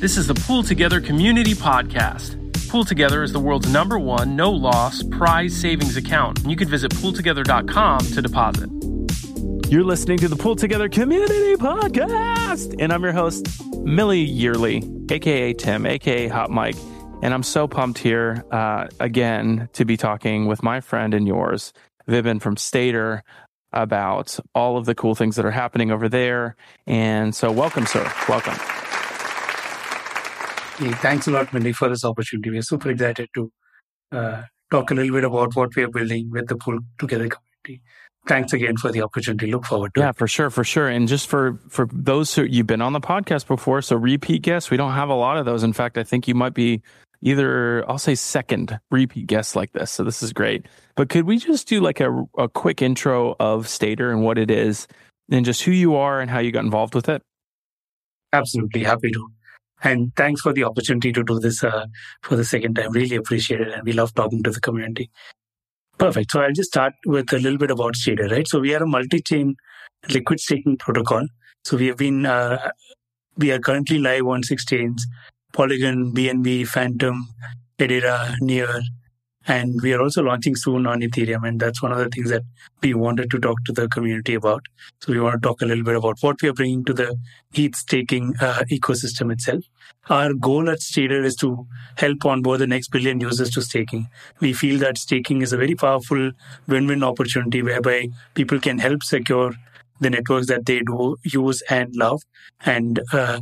This is the Pool Together Community Podcast. Pool Together is the world's number one no loss prize savings account, you can visit pooltogether.com to deposit. You're listening to the Pool Together Community Podcast, and I'm your host, Millie Yearly, aka Tim, aka Hot Mike. And I'm so pumped here uh, again to be talking with my friend and yours, Vibin from Stader, about all of the cool things that are happening over there. And so, welcome, sir. Welcome. Hey, thanks a lot, Mindy, for this opportunity. We're super excited to uh, talk a little bit about what we are building with the Pool Together community. Thanks again for the opportunity. Look forward to yeah, it. for sure, for sure. And just for for those who you've been on the podcast before, so repeat guests, we don't have a lot of those. In fact, I think you might be either I'll say second repeat guest like this. So this is great. But could we just do like a, a quick intro of Stader and what it is and just who you are and how you got involved with it? Absolutely happy to. And thanks for the opportunity to do this uh, for the second time. Really appreciate it. And we love talking to the community. Perfect. So I'll just start with a little bit about Stader, right? So we are a multi-chain liquid staking protocol. So we have been, uh, we are currently live on six chains, Polygon, BNB, Fantom, Hedera, Near, and we are also launching soon on Ethereum. And that's one of the things that we wanted to talk to the community about. So we want to talk a little bit about what we are bringing to the ETH staking uh, ecosystem itself. Our goal at Stader is to help onboard the next billion users to staking. We feel that staking is a very powerful win-win opportunity whereby people can help secure the networks that they do use and love. And uh,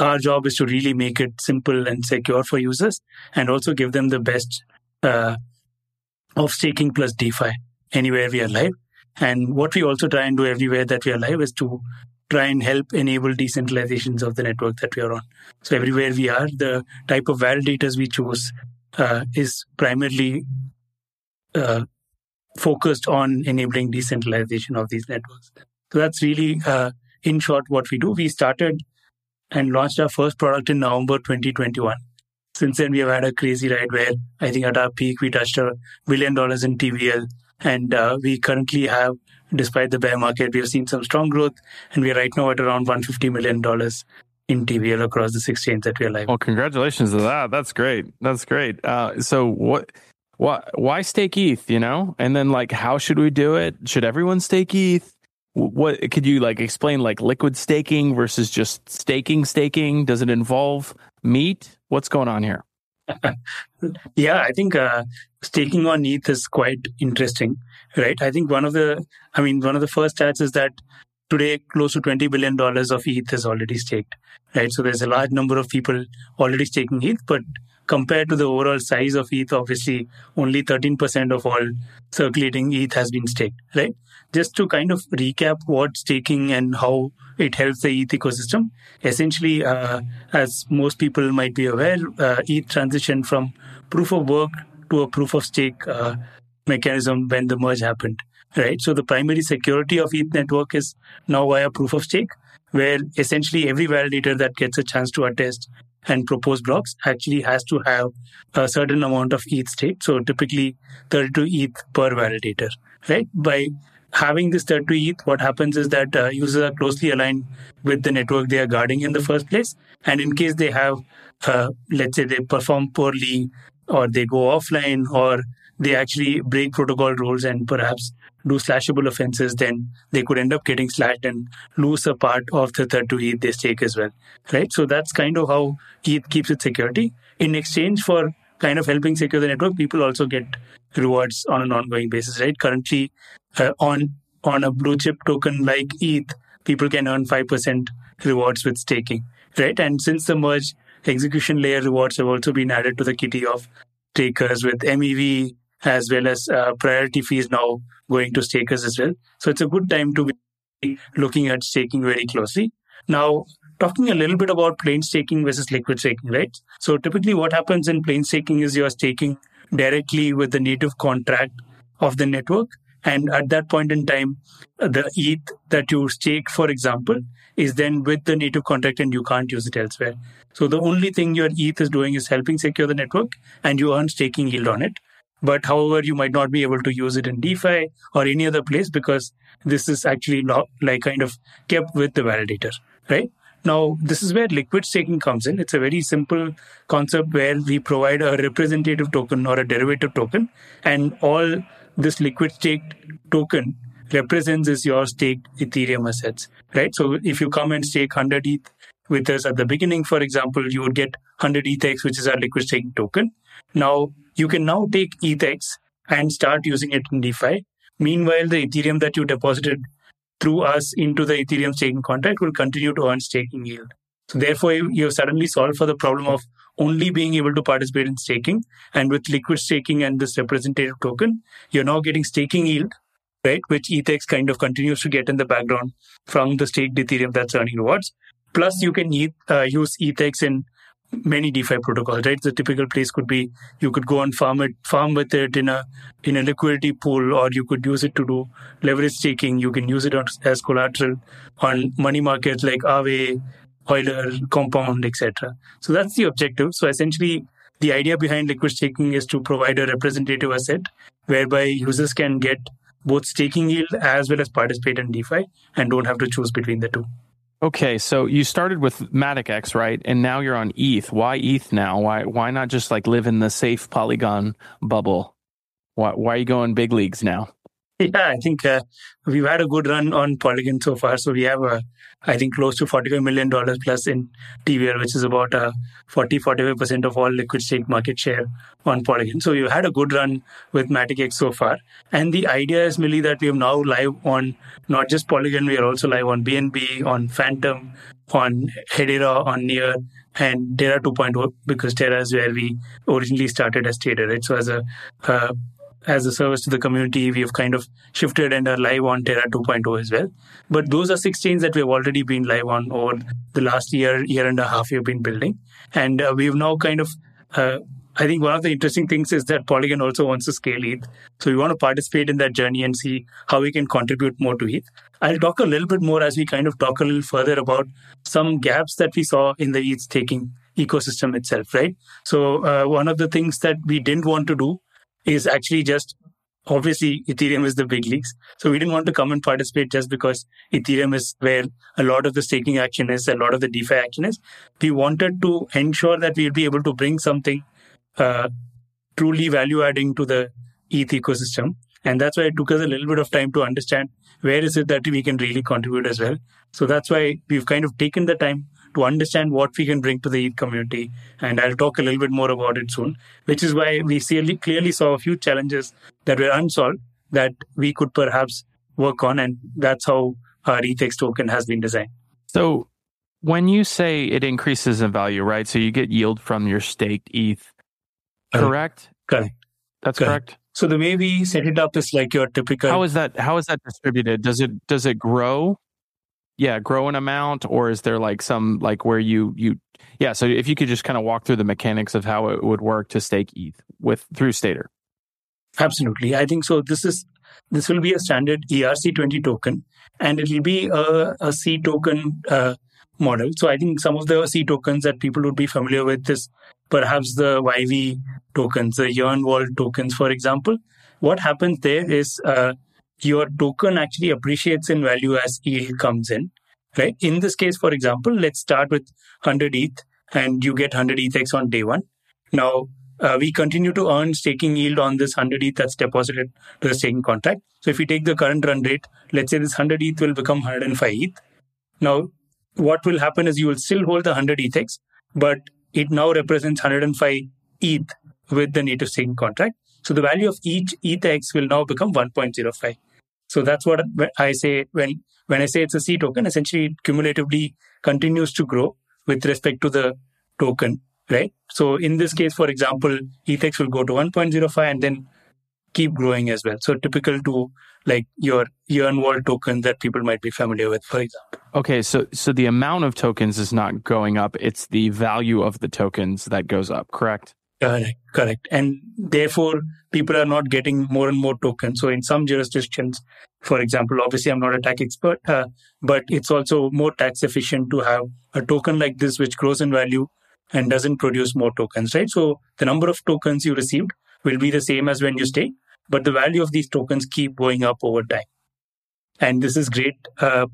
our job is to really make it simple and secure for users and also give them the best uh, of staking plus DeFi anywhere we are live. And what we also try and do everywhere that we are live is to try and help enable decentralizations of the network that we are on. So everywhere we are, the type of validators we choose uh, is primarily uh, focused on enabling decentralization of these networks. So that's really, uh, in short, what we do. We started and launched our first product in November 2021 since then we have had a crazy ride where I think at our peak we touched a billion dollars in TVL, and uh, we currently have, despite the bear market, we have seen some strong growth, and we are right now at around 150 million dollars in TVL across the six chains that we are live. Well, congratulations to that. That's great. That's great. Uh, so what? Why, why stake ETH, you know? And then like, how should we do it? Should everyone stake ETH? What could you like explain like liquid staking versus just staking staking? Does it involve meat? What's going on here? yeah, I think uh, staking on ETH is quite interesting, right? I think one of the, I mean, one of the first stats is that today close to $20 billion of ETH is already staked, right? So there's a large number of people already staking ETH, but compared to the overall size of ETH, obviously only 13% of all circulating ETH has been staked, right? Just to kind of recap what staking and how it helps the ETH ecosystem. Essentially, uh, as most people might be aware, uh, ETH transitioned from proof of work to a proof of stake uh, mechanism when the merge happened, right? So the primary security of ETH network is now via proof of stake, where essentially every validator that gets a chance to attest and propose blocks actually has to have a certain amount of ETH state. So typically 32 ETH per validator, right? By having this 32 ETH, what happens is that uh, users are closely aligned with the network they are guarding in the first place. And in case they have, uh, let's say they perform poorly or they go offline or they actually break protocol rules and perhaps do slashable offenses, then they could end up getting slashed and lose a part of the 32 ETH they stake as well, right? So that's kind of how ETH keeps its security. In exchange for kind of helping secure the network, people also get rewards on an ongoing basis, right? Currently, uh, on on a blue chip token like ETH, people can earn five percent rewards with staking, right? And since the merge, execution layer rewards have also been added to the kitty of takers with MEV as well as uh, priority fees now going to stakers as well. So it's a good time to be looking at staking very closely. Now, talking a little bit about plain staking versus liquid staking, right? So typically what happens in plain staking is you're staking directly with the native contract of the network. And at that point in time, the ETH that you stake, for example, is then with the native contract and you can't use it elsewhere. So the only thing your ETH is doing is helping secure the network and you earn staking yield on it. But however, you might not be able to use it in DeFi or any other place because this is actually lo- like kind of kept with the validator, right? Now, this is where liquid staking comes in. It's a very simple concept where we provide a representative token or a derivative token, and all this liquid staked token represents is your staked Ethereum assets, right? So if you come and stake 100 ETH with us at the beginning, for example, you would get 100 ETHx, which is our liquid staking token. Now, you can now take ETHx and start using it in DeFi. Meanwhile, the Ethereum that you deposited through us into the Ethereum staking contract will continue to earn staking yield. So therefore, you have suddenly solved for the problem of only being able to participate in staking. And with liquid staking and this representative token, you're now getting staking yield, right? Which ETH kind of continues to get in the background from the staked Ethereum that's earning rewards. Plus, you can uh, use ETHx in many DeFi protocols, right? The typical place could be you could go and farm it, farm with it in a in a liquidity pool, or you could use it to do leverage staking. You can use it as collateral on money markets like Aave, Euler, Compound, etc. So that's the objective. So essentially, the idea behind liquid staking is to provide a representative asset whereby users can get both staking yield as well as participate in DeFi and don't have to choose between the two. Okay, so you started with Matic X, right? And now you're on ETH. Why ETH now? Why why not just like live in the safe Polygon bubble? Why why are you going big leagues now? Yeah, I think uh, we've had a good run on Polygon so far. So we have, uh, I think, close to $45 million plus in TVL, which is about uh, 40 45% of all liquid stake market share on Polygon. So we've had a good run with Matic X so far. And the idea is merely that we are now live on not just Polygon, we are also live on BNB, on Fantom, on Hedera, on Near, and Terra 2.0 because Terra is where we originally started as Trader, right? So as a uh, as a service to the community, we have kind of shifted and are live on Terra 2.0 as well. But those are six chains that we've already been live on over the last year, year and a half we've been building. And uh, we've now kind of, uh, I think one of the interesting things is that Polygon also wants to scale ETH. So we want to participate in that journey and see how we can contribute more to ETH. I'll talk a little bit more as we kind of talk a little further about some gaps that we saw in the ETH staking ecosystem itself, right? So uh, one of the things that we didn't want to do is actually just obviously Ethereum is the big leagues. So we didn't want to come and participate just because Ethereum is where a lot of the staking action is, a lot of the DeFi action is. We wanted to ensure that we'll be able to bring something uh, truly value adding to the ETH ecosystem. And that's why it took us a little bit of time to understand where is it that we can really contribute as well. So that's why we've kind of taken the time to understand what we can bring to the ETH community. And I'll talk a little bit more about it soon, which is why we clearly saw a few challenges that were unsolved that we could perhaps work on. And that's how our ETHx token has been designed. So when you say it increases in value, right? So you get yield from your staked ETH, correct? Correct. That's correct. correct. So the way we set it up is like your typical. How is that? How is that distributed? Does it does it grow yeah grow an amount or is there like some like where you you yeah so if you could just kind of walk through the mechanics of how it would work to stake eth with through Stader. Absolutely. I think so. This is this will be a standard erc20 token and it will be a, a c token uh, model. So i think some of the c tokens that people would be familiar with is perhaps the yv tokens the yearn vault tokens for example. What happens there is uh, your token actually appreciates in value as yield comes in, right? In this case, for example, let's start with 100 ETH and you get 100 ETHx on day one. Now, uh, we continue to earn staking yield on this 100 ETH that's deposited to the staking contract. So if we take the current run rate, let's say this 100 ETH will become 105 ETH. Now, what will happen is you will still hold the 100 ETHx, but it now represents 105 ETH with the native staking contract. So the value of each ETHx will now become 1.05. So that's what I say when when I say it's a C token. Essentially, it cumulatively continues to grow with respect to the token, right? So in this case, for example, ETHx will go to 1.05 and then keep growing as well. So typical to like your yearn vault token that people might be familiar with, for example. Okay, so so the amount of tokens is not going up; it's the value of the tokens that goes up. Correct. Correct, correct. And therefore, people are not getting more and more tokens. So, in some jurisdictions, for example, obviously, I'm not a tax expert, uh, but it's also more tax efficient to have a token like this, which grows in value and doesn't produce more tokens, right? So, the number of tokens you received will be the same as when you stay, but the value of these tokens keep going up over time. And this is great uh,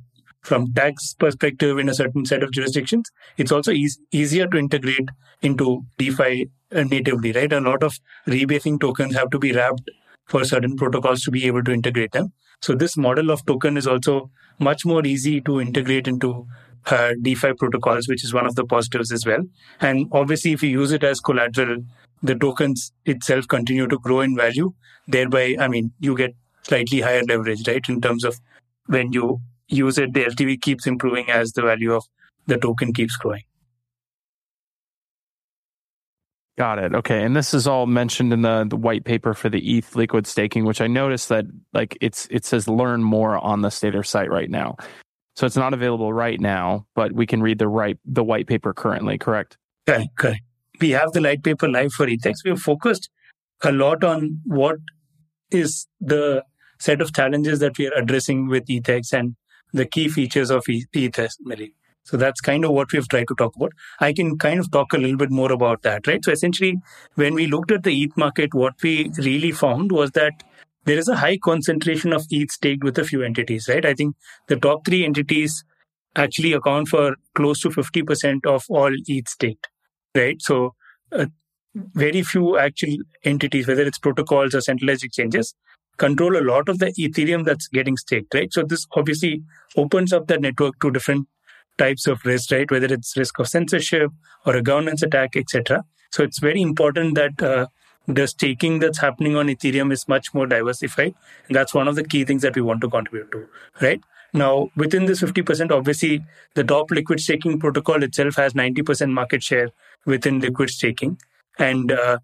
from tax perspective in a certain set of jurisdictions, it's also e- easier to integrate into DeFi uh, natively, right? A lot of rebasing tokens have to be wrapped for certain protocols to be able to integrate them. So this model of token is also much more easy to integrate into uh, DeFi protocols, which is one of the positives as well. And obviously, if you use it as collateral, the tokens itself continue to grow in value. Thereby, I mean, you get slightly higher leverage, right? In terms of when you use it, the LTV keeps improving as the value of the token keeps growing. Got it. Okay. And this is all mentioned in the, the white paper for the ETH liquid staking, which I noticed that like it's it says learn more on the Stader site right now. So it's not available right now, but we can read the right the white paper currently, correct? Correct, correct. We have the white paper live for ETHX. We have focused a lot on what is the set of challenges that we are addressing with ETHX and the key features of ETH ETHX. So that's kind of what we've tried to talk about. I can kind of talk a little bit more about that, right? So essentially, when we looked at the ETH market, what we really found was that there is a high concentration of ETH staked with a few entities, right? I think the top three entities actually account for close to 50% of all ETH staked, right? So uh, very few actual entities, whether it's protocols or centralized exchanges, control a lot of the Ethereum that's getting staked, right? So this obviously opens up the network to different types of risk, right? Whether it's risk of censorship or a governance attack, etc. So it's very important that uh, the staking that's happening on Ethereum is much more diversified. And that's one of the key things that we want to contribute to, right? Now, within this 50%, obviously, the top liquid staking protocol itself has 90% market share within liquid staking. And uh,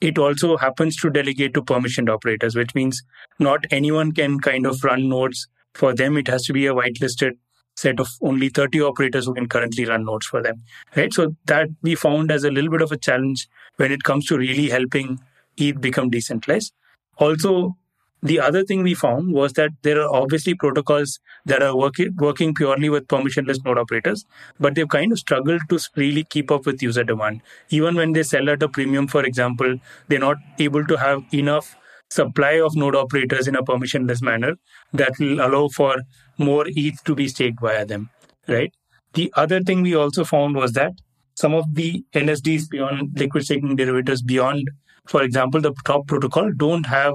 it also happens to delegate to permissioned operators, which means not anyone can kind of run nodes for them. It has to be a whitelisted set of only 30 operators who can currently run nodes for them right so that we found as a little bit of a challenge when it comes to really helping eth become decentralized also the other thing we found was that there are obviously protocols that are working working purely with permissionless node operators, but they've kind of struggled to really keep up with user demand. Even when they sell at a premium, for example, they're not able to have enough supply of node operators in a permissionless manner that will allow for more ETH to be staked via them, right? The other thing we also found was that some of the LSDs beyond liquid staking derivatives beyond, for example, the top protocol don't have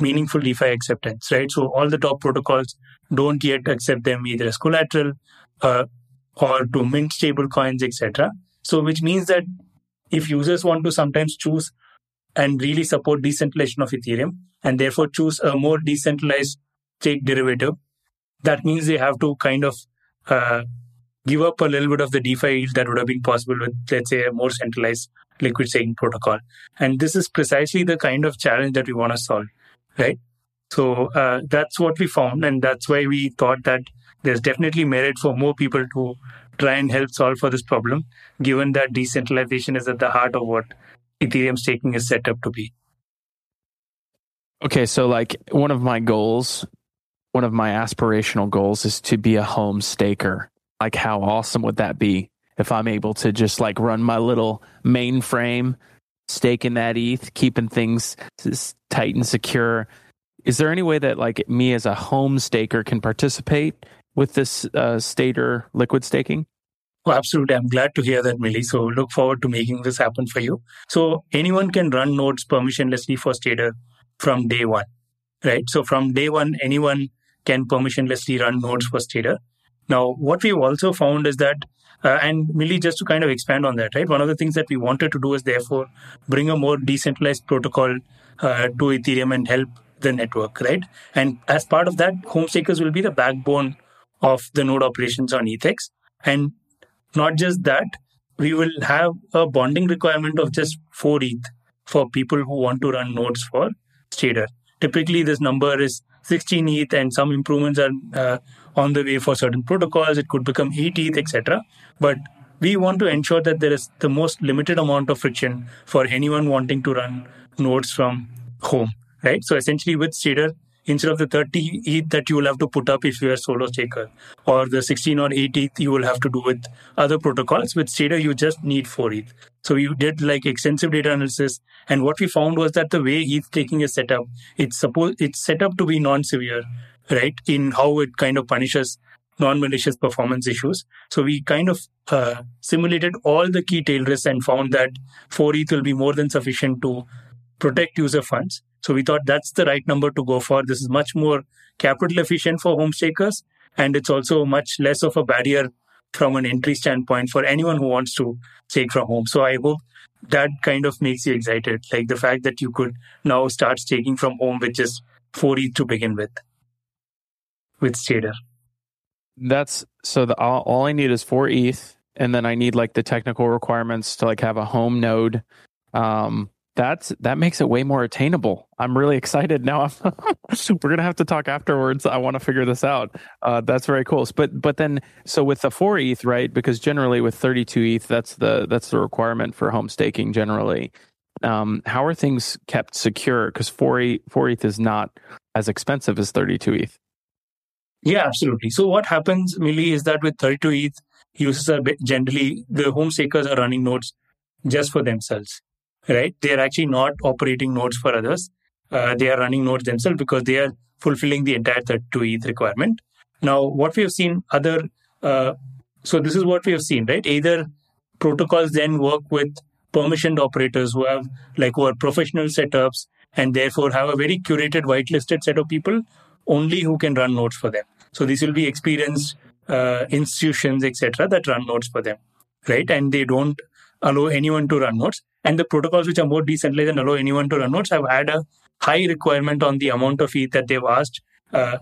meaningful DeFi acceptance, right? So all the top protocols don't yet accept them either as collateral uh, or to mint stable coins, etc. So which means that if users want to sometimes choose and really support decentralization of Ethereum and therefore choose a more decentralized stake derivative, that means they have to kind of uh, give up a little bit of the DeFi yield that would have been possible with, let's say, a more centralized liquid staking protocol. And this is precisely the kind of challenge that we want to solve, right? So uh, that's what we found, and that's why we thought that there's definitely merit for more people to try and help solve for this problem, given that decentralization is at the heart of what Ethereum staking is set up to be. Okay, so like one of my goals one of my aspirational goals is to be a home staker. Like, how awesome would that be if I'm able to just like run my little mainframe, staking that ETH, keeping things tight and secure? Is there any way that like me as a home staker can participate with this uh, Stader liquid staking? Oh, absolutely. I'm glad to hear that, Millie. So look forward to making this happen for you. So anyone can run nodes permissionlessly for Stader from day one, right? So from day one, anyone can permissionlessly run nodes for Stader. Now, what we've also found is that, uh, and Millie, just to kind of expand on that, right? One of the things that we wanted to do is therefore bring a more decentralized protocol uh, to Ethereum and help the network, right? And as part of that, home stakers will be the backbone of the node operations on ETHX. And not just that, we will have a bonding requirement of just 4 ETH for people who want to run nodes for Stader. Typically, this number is 16 ETH, and some improvements are uh, on the way for certain protocols. It could become 8 ETH, etc. But we want to ensure that there is the most limited amount of friction for anyone wanting to run nodes from home, right? So essentially, with Stader, instead of the 30 ETH that you will have to put up if you are solo staker, or the 16 or 8 ETH you will have to do with other protocols, with Stader you just need 4 ETH. So you did like extensive data analysis, and what we found was that the way ETH staking is set up, it's supposed it's set up to be non-severe, right? In how it kind of punishes non-malicious performance issues. So we kind of uh, simulated all the key tail risks and found that 4ETH will be more than sufficient to protect user funds. So we thought that's the right number to go for. This is much more capital efficient for home stakers, and it's also much less of a barrier from an entry standpoint for anyone who wants to stake from home. So I hope that kind of makes you excited, like the fact that you could now start staking from home with just 4 ETH to begin with, with Stader. That's so the all, all I need is 4 ETH, and then I need like the technical requirements to like have a home node. Um, that's that makes it way more attainable. I'm really excited now. We're gonna have to talk afterwards. I want to figure this out. Uh, that's very cool. But but then so with the four ETH, right? Because generally with 32 ETH, that's the that's the requirement for home staking generally. Um, how are things kept secure? Because four four ETH is not as expensive as 32 ETH. Yeah, absolutely. So what happens, Millie, is that with 32 ETH, users are generally the home stakers are running nodes just for themselves right? They are actually not operating nodes for others. Uh, they are running nodes themselves because they are fulfilling the entire 32 ETH requirement. Now, what we have seen other, uh, so this is what we have seen, right? Either protocols then work with permissioned operators who have like who are professional setups and therefore have a very curated whitelisted set of people only who can run nodes for them. So these will be experienced uh, institutions, etc., that run nodes for them, right? And they don't allow anyone to run nodes. And the protocols which are more decentralized and allow anyone to run nodes have had a high requirement on the amount of ETH that they've asked uh,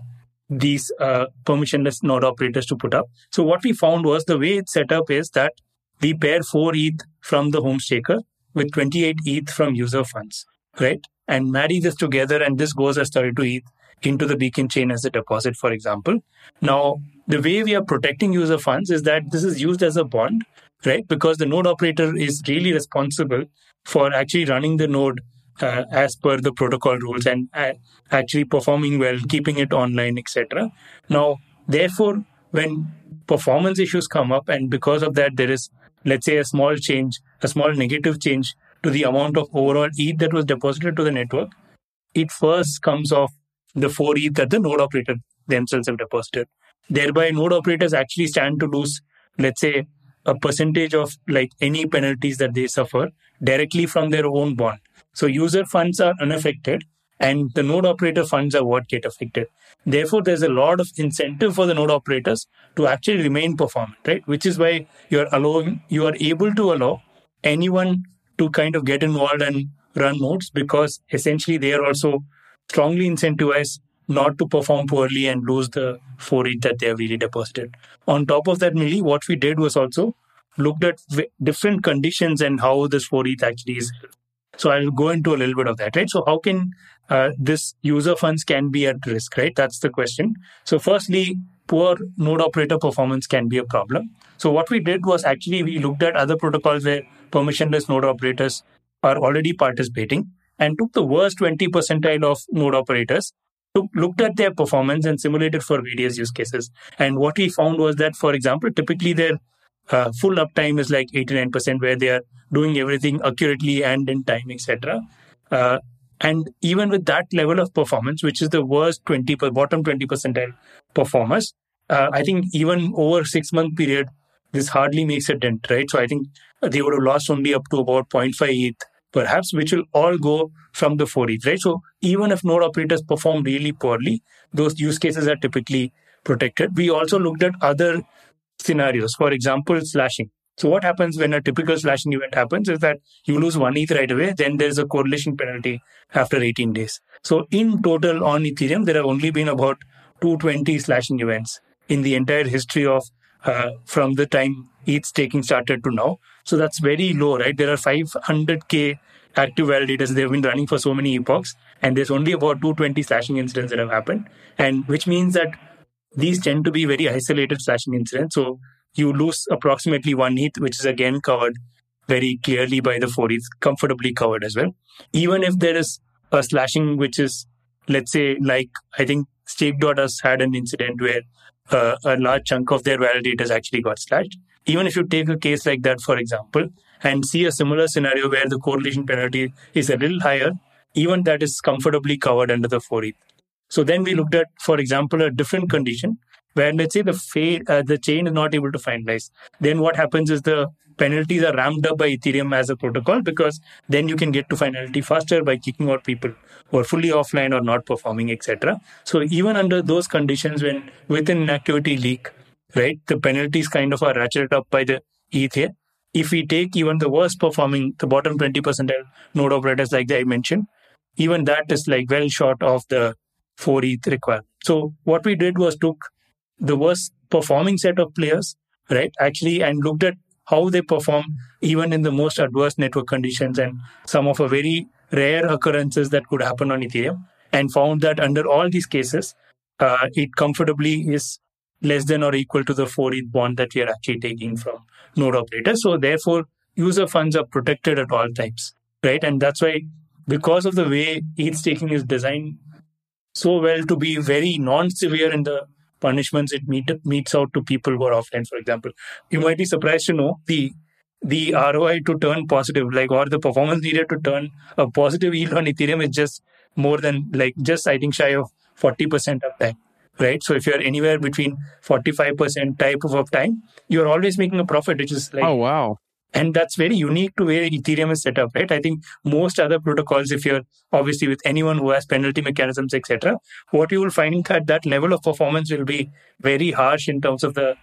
these uh, permissionless node operators to put up. So what we found was the way it's set up is that we pair 4 ETH from the home staker with 28 ETH from user funds, right? And marry this together, and this goes as 32 ETH into the beacon chain as a deposit, for example. Now, the way we are protecting user funds is that this is used as a bond right? Because the node operator is really responsible for actually running the node uh, as per the protocol rules and uh, actually performing well, keeping it online, etc. Now, therefore, when performance issues come up, and because of that, there is, let's say, a small change, a small negative change to the amount of overall ETH that was deposited to the network, it first comes off the 4 ETH that the node operator themselves have deposited. Thereby, node operators actually stand to lose, let's say, a percentage of like any penalties that they suffer directly from their own bond. So user funds are unaffected and the node operator funds are what get affected. Therefore, there's a lot of incentive for the node operators to actually remain performant, right? Which is why you're allowing, you are able to allow anyone to kind of get involved and run nodes because essentially they are also strongly incentivized not to perform poorly and lose the 4 ETH that they have really deposited. On top of that, really, what we did was also looked at different conditions and how this 4 ETH actually is. So I'll go into a little bit of that, right? So how can uh, this user funds can be at risk, right? That's the question. So firstly, poor node operator performance can be a problem. So what we did was actually we looked at other protocols where permissionless node operators are already participating and took the worst 20 percentile of node operators took, looked at their performance and simulated for various use cases. And what we found was that, for example, typically their uh, full uptime is like 89%, where they are doing everything accurately and in time, etc. Uh, and even with that level of performance, which is the worst 20 bottom 20 percentile performers, uh, I think even over six month period, this hardly makes a dent, right? So I think they would have lost only up to about 0.5 ETH perhaps, which will all go from the 4 ETH, right? So even if node operators perform really poorly, those use cases are typically protected. We also looked at other scenarios, for example, slashing. So what happens when a typical slashing event happens is that you lose one ETH right away, then there's a correlation penalty after 18 days. So in total on Ethereum, there have only been about 220 slashing events in the entire history of uh, from the time ETH staking started to now. So that's very low, right? There are 500k active validators. They've been running for so many epochs, and there's only about 220 slashing incidents that have happened, and which means that these tend to be very isolated slashing incidents. So you lose approximately one ETH, which is again covered very clearly by the 4 ETH, comfortably covered as well. Even if there is a slashing, which is, let's say, like I think Staked.us had an incident where uh, a large chunk of their validators actually got slashed. Even if you take a case like that, for example, and see a similar scenario where the correlation penalty is a little higher, even that is comfortably covered under the 4 ETH. So then we looked at, for example, a different condition where let's say the fa- uh, the chain is not able to finalize, then what happens is the penalties are ramped up by Ethereum as a protocol because then you can get to finality faster by kicking out people who are fully offline or not performing, etc. So even under those conditions, when within an inactivity leak, right, the penalties kind of are ratcheted up by the ETH here. If we take even the worst performing, the bottom 20% node operators like I mentioned, even that is like well short of the 4 ETH requirement. So what we did was took the worst performing set of players, right, actually, and looked at how they perform even in the most adverse network conditions and some of a very rare occurrences that could happen on Ethereum, and found that under all these cases, uh, it comfortably is less than or equal to the 4 ETH bond that we are actually taking from node operators. So therefore, user funds are protected at all times, right? And that's why, because of the way ETH staking is designed so well to be very non-severe in the punishments it meet, metes out to people who are offline, for example. You might be surprised to know the the ROI to turn positive, like or the performance needed to turn a positive yield on Ethereum is just more than like just I think shy of 40% uptime. Right. So if you're anywhere between 45% type of uptime, you're always making a profit, which is like Oh wow. And that's very unique to where Ethereum is set up, right? I think most other protocols, if you're obviously with anyone who has penalty mechanisms, etc., what you will find that that level of performance will be very harsh in terms of the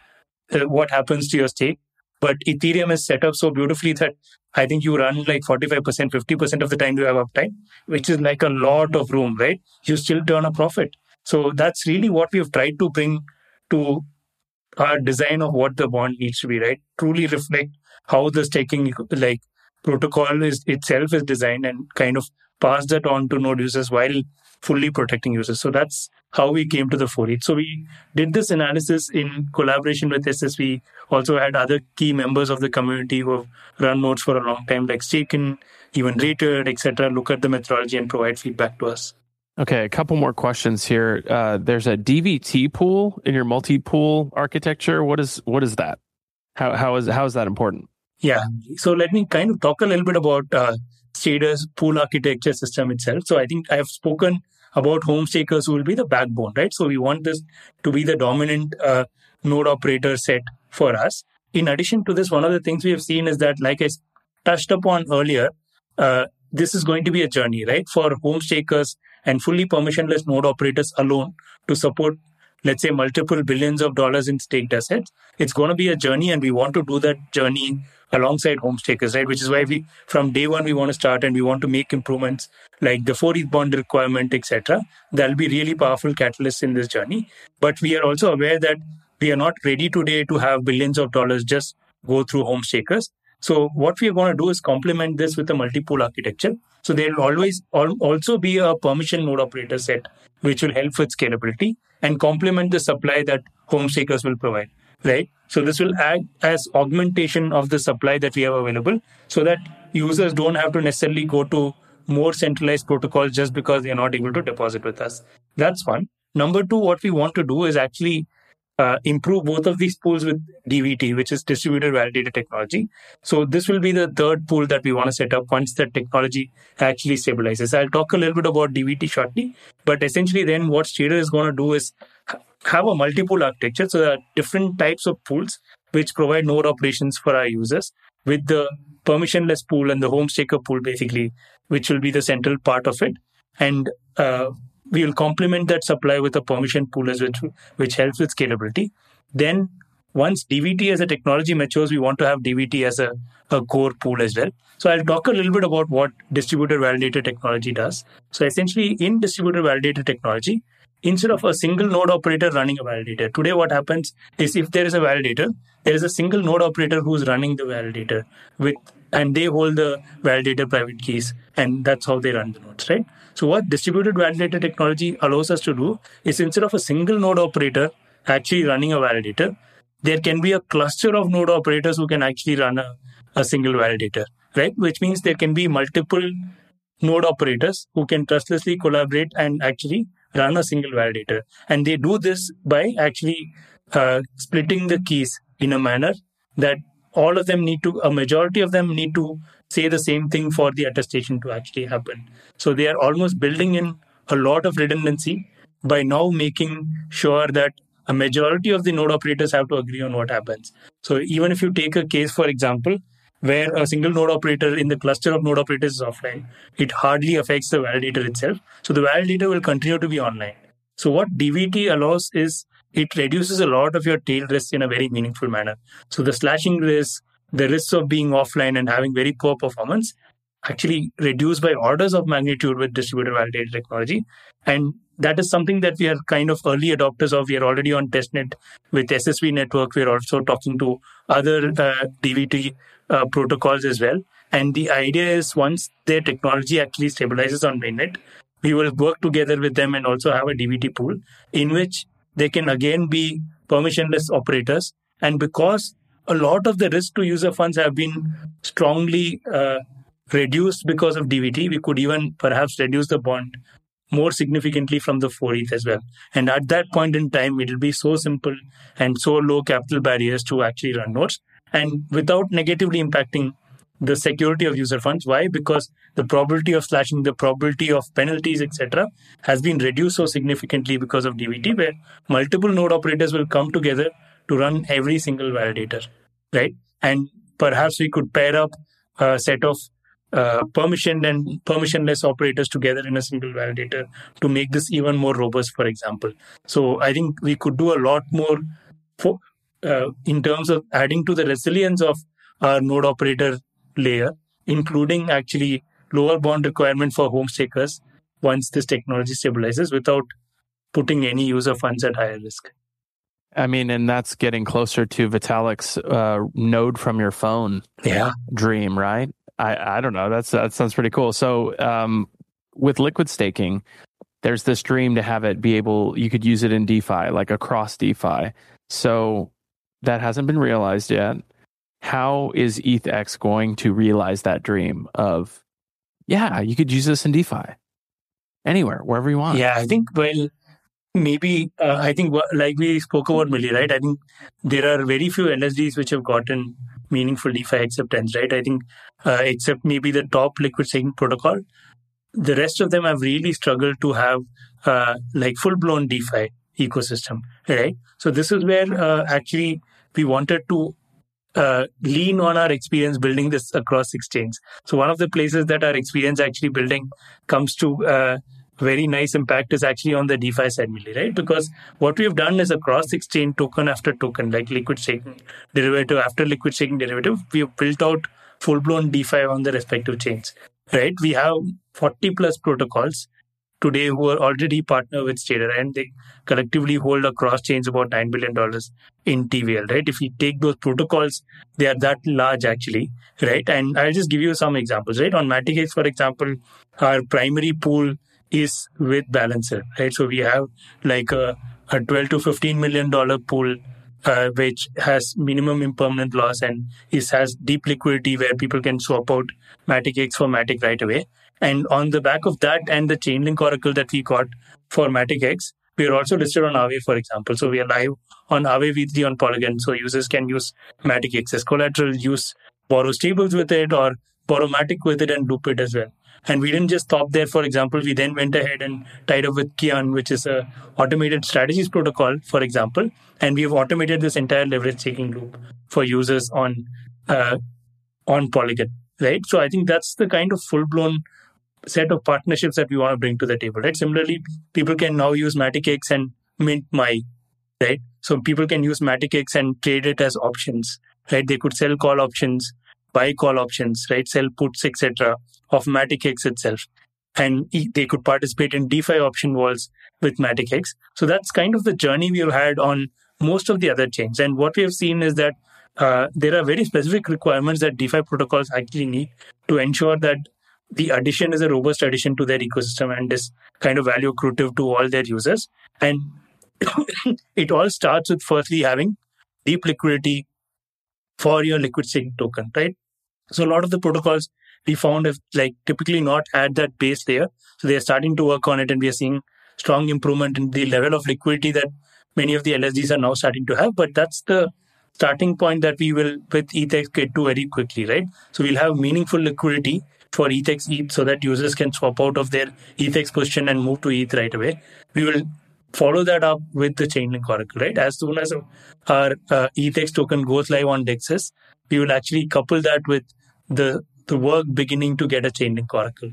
uh, what happens to your stake. But Ethereum is set up so beautifully that I think you run like 45%, 50% of the time you have uptime, which is like a lot of room, right? You still turn a profit. So that's really what we've tried to bring to our design of what the bond needs to be, right? Truly reflect how the staking like protocol is itself is designed and kind of pass that on to node users while fully protecting users. So that's how we came to the 4 So we did this analysis in collaboration with SSV. Also had other key members of the community who have run nodes for a long time, like Staken, even Rated, etc. Look at the methodology and provide feedback to us. Okay, a couple more questions here. Uh, there's a DVT pool in your multi-pool architecture. What is what is that? How how is how is that important? Yeah. So let me kind of talk a little bit about uh, Stader's pool architecture system itself. So I think I have spoken about home stakers who will be the backbone, right? So we want this to be the dominant uh, node operator set for us. In addition to this, one of the things we have seen is that, like I touched upon earlier, uh, this is going to be a journey, right? For home stakers and fully permissionless node operators alone to support let's say multiple billions of dollars in staked assets it's going to be a journey and we want to do that journey alongside home stakers right which is why we from day one we want to start and we want to make improvements like the 4 bond requirement etc that'll be really powerful catalysts in this journey but we are also aware that we are not ready today to have billions of dollars just go through home stakers so what we are going to do is complement this with a multi-pool architecture. So there will always also be a permission node operator set, which will help with scalability and complement the supply that home stakers will provide. Right. So this will act as augmentation of the supply that we have available, so that users don't have to necessarily go to more centralized protocols just because they're not able to deposit with us. That's one. Number two, what we want to do is actually uh, improve both of these pools with DVT, which is distributed validator technology. So this will be the third pool that we want to set up once the technology actually stabilizes. I'll talk a little bit about DVT shortly, but essentially then what Stader is going to do is have a multi-pool architecture. So there are different types of pools which provide node operations for our users with the permissionless pool and the home staker pool basically, which will be the central part of it. And uh, we will complement that supply with a permission pool as which, which helps with scalability. Then once DVT as a technology matures, we want to have DVT as a, a core pool as well. So I'll talk a little bit about what distributed validator technology does. So essentially in distributed validator technology, instead of a single node operator running a validator, today what happens is if there is a validator, there is a single node operator who's running the validator with and they hold the validator private keys and that's how they run the nodes, right? So what distributed validator technology allows us to do is instead of a single node operator actually running a validator, there can be a cluster of node operators who can actually run a, a single validator, right? Which means there can be multiple node operators who can trustlessly collaborate and actually run a single validator. And they do this by actually uh, splitting the keys in a manner that all of them need to, a majority of them need to say the same thing for the attestation to actually happen. So they are almost building in a lot of redundancy by now making sure that a majority of the node operators have to agree on what happens. So even if you take a case, for example, where a single node operator in the cluster of node operators is offline, it hardly affects the validator itself. So the validator will continue to be online. So what DVT allows is it reduces a lot of your tail risk in a very meaningful manner. So the slashing risk, the risks of being offline and having very poor performance actually reduce by orders of magnitude with distributed validator technology. And that is something that we are kind of early adopters of. We are already on testnet with SSV network. We're also talking to other uh, DVT uh, protocols as well. And the idea is once their technology actually stabilizes on mainnet, we will work together with them and also have a DVT pool in which they can again be permissionless operators. And because a lot of the risk to user funds have been strongly uh, reduced because of DVT, we could even perhaps reduce the bond more significantly from the 4th as well. And at that point in time, it will be so simple and so low capital barriers to actually run nodes and without negatively impacting the security of user funds. Why? Because the probability of slashing, the probability of penalties, etc., has been reduced so significantly because of DVT, where multiple node operators will come together to run every single validator, right? And perhaps we could pair up a set of uh, permission and permissionless operators together in a single validator to make this even more robust, for example. So I think we could do a lot more for, uh, in terms of adding to the resilience of our node operator layer, including actually lower bond requirement for home stakers once this technology stabilizes without putting any user funds at higher risk. I mean, and that's getting closer to Vitalik's uh, node from your phone yeah. dream, right? I, I don't know. That's that sounds pretty cool. So um, with liquid staking, there's this dream to have it be able you could use it in DeFi, like across DeFi. So that hasn't been realized yet how is ETHX going to realize that dream of, yeah, you could use this in DeFi anywhere, wherever you want? Yeah, I think, well, maybe, uh, I think, like we spoke about Millie, right? I think there are very few LSDs which have gotten meaningful DeFi acceptance, right? I think, uh, except maybe the top liquid staking protocol, the rest of them have really struggled to have uh, like full blown DeFi ecosystem, right? So this is where uh, actually we wanted to uh, lean on our experience building this across exchange. So one of the places that our experience actually building comes to uh, very nice impact is actually on the DeFi side, really, right? Because what we have done is across exchange token after token, like liquid staking derivative after liquid staking derivative, we have built out full blown DeFi on the respective chains, right? We have 40 plus protocols today who are already partner with Stader and they collectively hold across chains about $9 billion in TVL, right? If we take those protocols, they are that large actually, right? And I'll just give you some examples, right? On MaticX, for example, our primary pool is with Balancer, right? So we have like a, a 12 to 15 million dollar pool uh, which has minimum impermanent loss and is has deep liquidity where people can swap out Matic X for Matic right away. And on the back of that and the Chainlink Oracle that we got for Matic X, we are also listed on Aave, for example. So we are live on Aave V3 on Polygon. So users can use Matic X as collateral, use borrow stables with it or borrow Matic with it and loop it as well. And we didn't just stop there. For example, we then went ahead and tied up with Kian, which is a automated strategies protocol, for example. And we've automated this entire leverage taking loop for users on uh, on Polygon, right? So I think that's the kind of full blown set of partnerships that we want to bring to the table, right? Similarly, people can now use MaticX and mint MAI, right? So people can use MaticX and trade it as options, right? They could sell call options, buy call options, right? Sell puts, etc. of MaticX itself. And they could participate in DeFi option vaults with MaticX. So that's kind of the journey we've had on most of the other chains. And what we have seen is that uh, there are very specific requirements that DeFi protocols actually need to ensure that the addition is a robust addition to their ecosystem and is kind of value accretive to all their users. And it all starts with firstly having deep liquidity for your liquid staking token, right? So a lot of the protocols we found have like typically not had that base layer. So they are starting to work on it and we are seeing strong improvement in the level of liquidity that many of the LSDs are now starting to have. But that's the starting point that we will with ETH get to very quickly, right? So we'll have meaningful liquidity for ETH ETH so that users can swap out of their ETH position and move to ETH right away. We will follow that up with the Chainlink Oracle, right? As soon as our uh, ETH token goes live on DEXs, we will actually couple that with the the work beginning to get a Chainlink Oracle.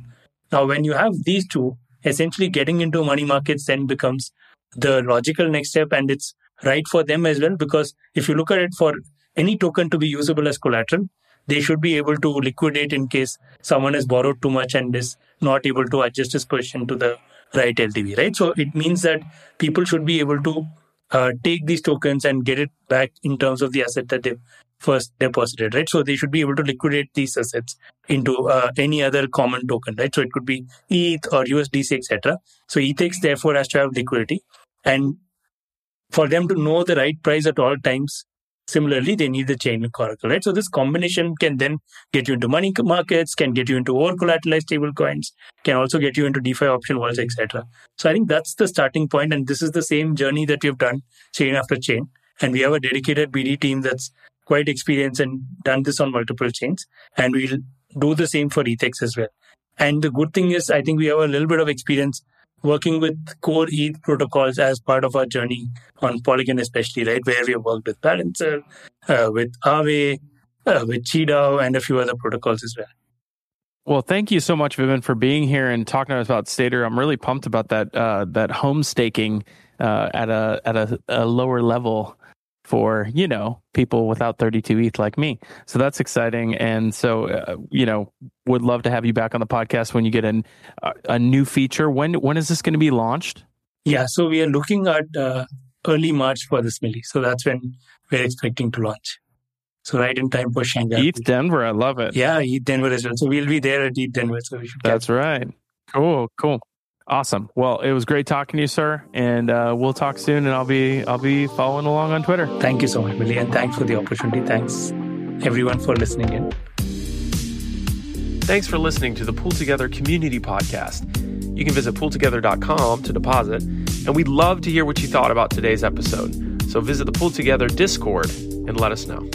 Now, when you have these two, essentially getting into money markets then becomes the logical next step, and it's right for them as well because if you look at it for any token to be usable as collateral, they should be able to liquidate in case someone has borrowed too much and is not able to adjust his position to the right LTV, right? So it means that people should be able to uh, take these tokens and get it back in terms of the asset that they first deposited, right? So they should be able to liquidate these assets into uh, any other common token, right? So it could be ETH or USDC, etc. So ETH therefore has to have liquidity, and for them to know the right price at all times, Similarly, they need the Chainlink Oracle, right? So this combination can then get you into money markets, can get you into over collateralized stable coins, can also get you into DeFi option vaults, etc. So I think that's the starting point, and this is the same journey that we've done chain after chain. And we have a dedicated BD team that's quite experienced and done this on multiple chains, and we'll do the same for ETH as well. And the good thing is, I think we have a little bit of experience working with core ETH protocols as part of our journey on Polygon, especially, right? Where we have worked with Balancer, uh, with Aave, uh, with QiDao, and a few other protocols as well. Well, thank you so much, Vibin, for being here and talking to us about Stader. I'm really pumped about that uh, that home staking uh, at a at a, a lower level for you know people without 32 ETH like me. So that's exciting, and so uh, you know would love to have you back on the podcast when you get an, uh, a new feature. When when is this going to be launched? Yeah, so we are looking at uh, early March for this Millie. So that's when we're expecting to launch. So right in time for Shanghai. ETH Denver, I love it. Yeah, ETH Denver as well. So we'll be there at ETH Denver. So we should. That's right. Cool, cool. Awesome. Well, it was great talking to you, sir, and uh, we'll talk soon. And I'll be I'll be following along on Twitter. Thank you so much, Millie, and thanks for the opportunity. Thanks everyone for listening in. Thanks for listening to the PoolTogether Community Podcast. You can visit pooltogether.com to deposit, and we'd love to hear what you thought about today's episode. So visit the PoolTogether Discord and let us know.